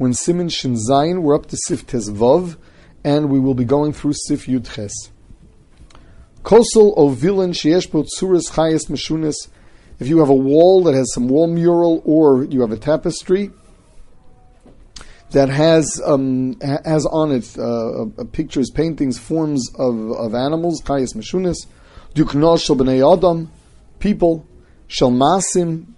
when Simin Shin Zayin, we're up to Sif Tezvav, and we will be going through Sif Yud Ches. Kosel Ovilan Shieshbo Tsuras Chayes Meshunis. If you have a wall that has some wall mural, or you have a tapestry that has um, has on it uh, pictures, paintings, forms of, of animals, Chayes Meshunis, Duknosh Shal Bnei Adam, people, Shal Masim,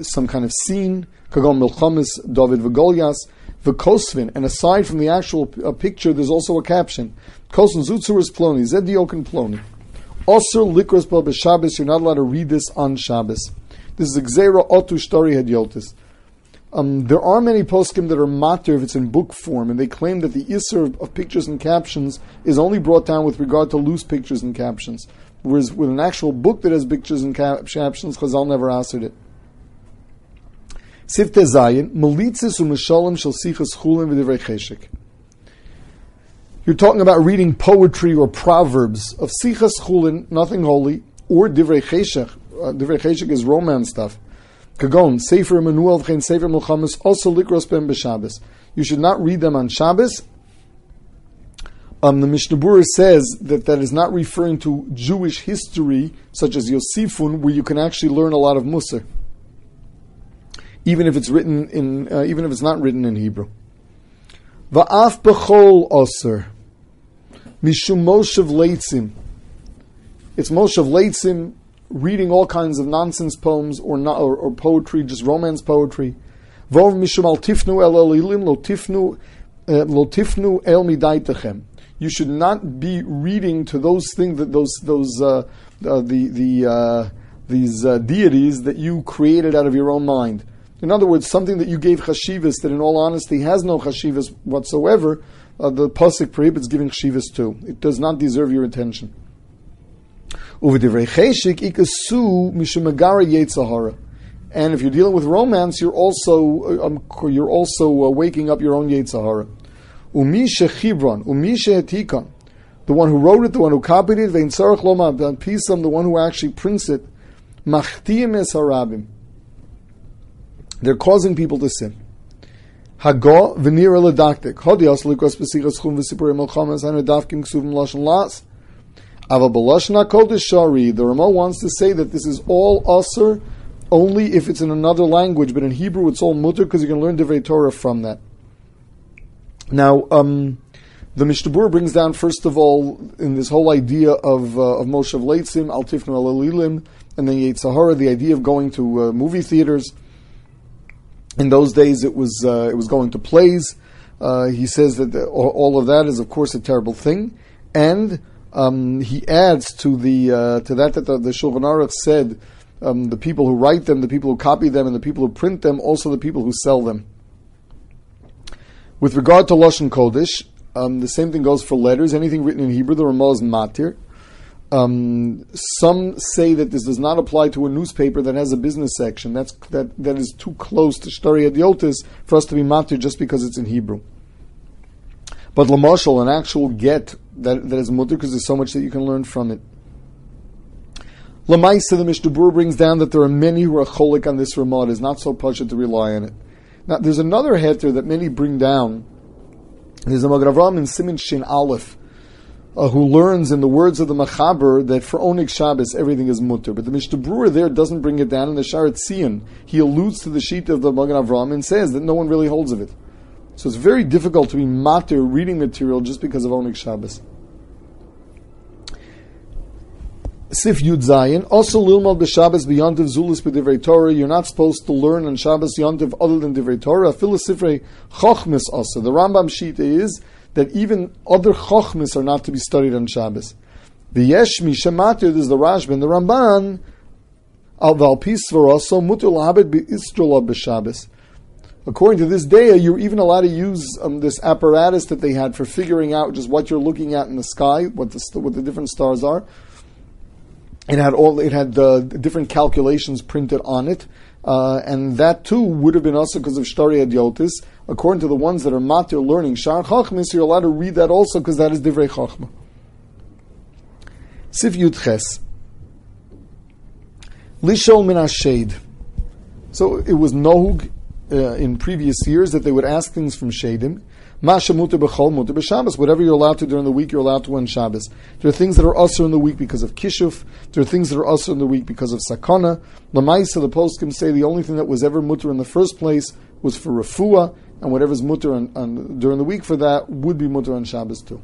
some kind of scene, Kagon Milchamis, David V'Golias, V'Kosvin, and aside from the actual uh, picture, there's also a caption. Kosvin Zutzuris Ploni, Zediokin Ploni. Osir Likros Bal Shabbos, you're not allowed to read this on Shabbos. This is Xera Otu Shtari Hedyotis. Um, there are many poskim that are matir if it's in book form, and they claim that the isser of pictures and captions is only brought down with regard to loose pictures and captions. Whereas with an actual book that has pictures and cap- captions, Chazal never answered it. Sifte Zayin, Melitzis u'Mishalim shel Sichas Chulin v'divrei Cheshek. You're talking about reading poetry or proverbs of Sichas Chulin, nothing holy, or Divrei Cheshek. Uh, divrei Cheshek is romance stuff. Kagon, Sefer Emanuel v'chein Sefer Milchamas, also Likros ben b'Shabbos. You should not read them on Shabbos. Um, the Mishnah Berurah says that that is not referring to Jewish history, such as Yosifun, where you can actually learn a lot of Musar even if it's written in, uh, even if it's not written in Hebrew. Va'af b'chol oser, mishum moshev leitzim. It's moshev leitzim, reading all kinds of nonsense poems or, not, or, or poetry, just romance poetry. Vov mishum al tifnu el elilim lo tifnu uh, lo tifnu el midaitechem. You should not be reading to those things that those those uh, uh, the the uh, these uh, deities that you created out of your own mind. In other words, something that you gave chashivas that, in all honesty, has no chashivas whatsoever. Uh, the pasuk prohibits giving chashivas to. It does not deserve your attention. And if you're dealing with romance, you're also uh, um, you're also uh, waking up your own Yetzahara. Umisha the one who wrote it, the one who copied it, the one who actually prints it. They're causing people to sin. Hago v'nira ledaktik. Hodios likos b'sichas chum v'sipurim melchamas hanadavkim ksuvim lashon las. Ava b'lashon kodesh shari. The Rama wants to say that this is all usr only if it's in another language, but in Hebrew it's all mutter because you can learn divrei Torah from that. Now, um, the Mishnah Berurah brings down first of all in this whole idea of uh, of Moshe Leitzim, Al Tifnu Al and then Yetzahara, the idea of going to uh, movie theaters. In those days, it was uh, it was going to plays. Uh, he says that the, all of that is, of course, a terrible thing, and um, he adds to the uh, to that that the, the Shulchan Aruch said um, the people who write them, the people who copy them, and the people who print them, also the people who sell them. With regard to lashon kodesh, um, the same thing goes for letters. Anything written in Hebrew, the Ramah is matir. Um, some say that this does not apply to a newspaper that has a business section. That's that that is too close to Shtari Adiotis for us to be matir just because it's in Hebrew. But Lamashal, an actual get that, that is mutter because there's so much that you can learn from it. Lamaisa, the Mishnah brings down that there are many who are cholik on this Ramah. It is not so pasha to rely on it. Now, there's another heter that many bring down. There's a Magen Avram in Simin Shin Aleph uh, who learns in the words of the Machaber that for Onik Shabbos everything is mutter. But the Mishnah Berurah there doesn't bring it down in the Sha'ar HaTziyun. He alludes to the sheet of the Magen Avram and says that no one really holds of it. So it's very difficult to be matter reading material just because of Onik Shabbos. Sif Yud Zayin. Also, Lilmod b'Shabbos b'Yontiv Zulus b'Divrei Torah. You're not supposed to learn on Shabbos Yontiv other than Divrei Torah. Sifrei Chochmis also. The Rambam sheet is that even other chokhmas are not to be studied on Shabbos. The Yeshmi Shematir, this is the Rashba the Ramban, al. According to this day, you're even allowed to use um, this apparatus that they had for figuring out just what you're looking at in the sky, what the, what the different stars are. It had all it had the different calculations printed on it, uh, and that too would have been also because of Shtari Adiotis according to the ones that are matir learning Shar Chachmis, you're allowed to read that also because that is Divrei Chachma. Sif Yud Ches. Lishol min. So it was nohug uh, in previous years that they would ask things from Shadim. Masha muter b'chol muter b'Shabbos. Whatever you're allowed to during the week, you're allowed to on Shabbos. There are things that are also in the week because of kishuf. There are things that are also in the week because of sakana. Lamaisa, the poskim say the only thing that was ever muter in the first place was for refuah, and whatever's muter on, on, during the week for that would be muter on Shabbos too.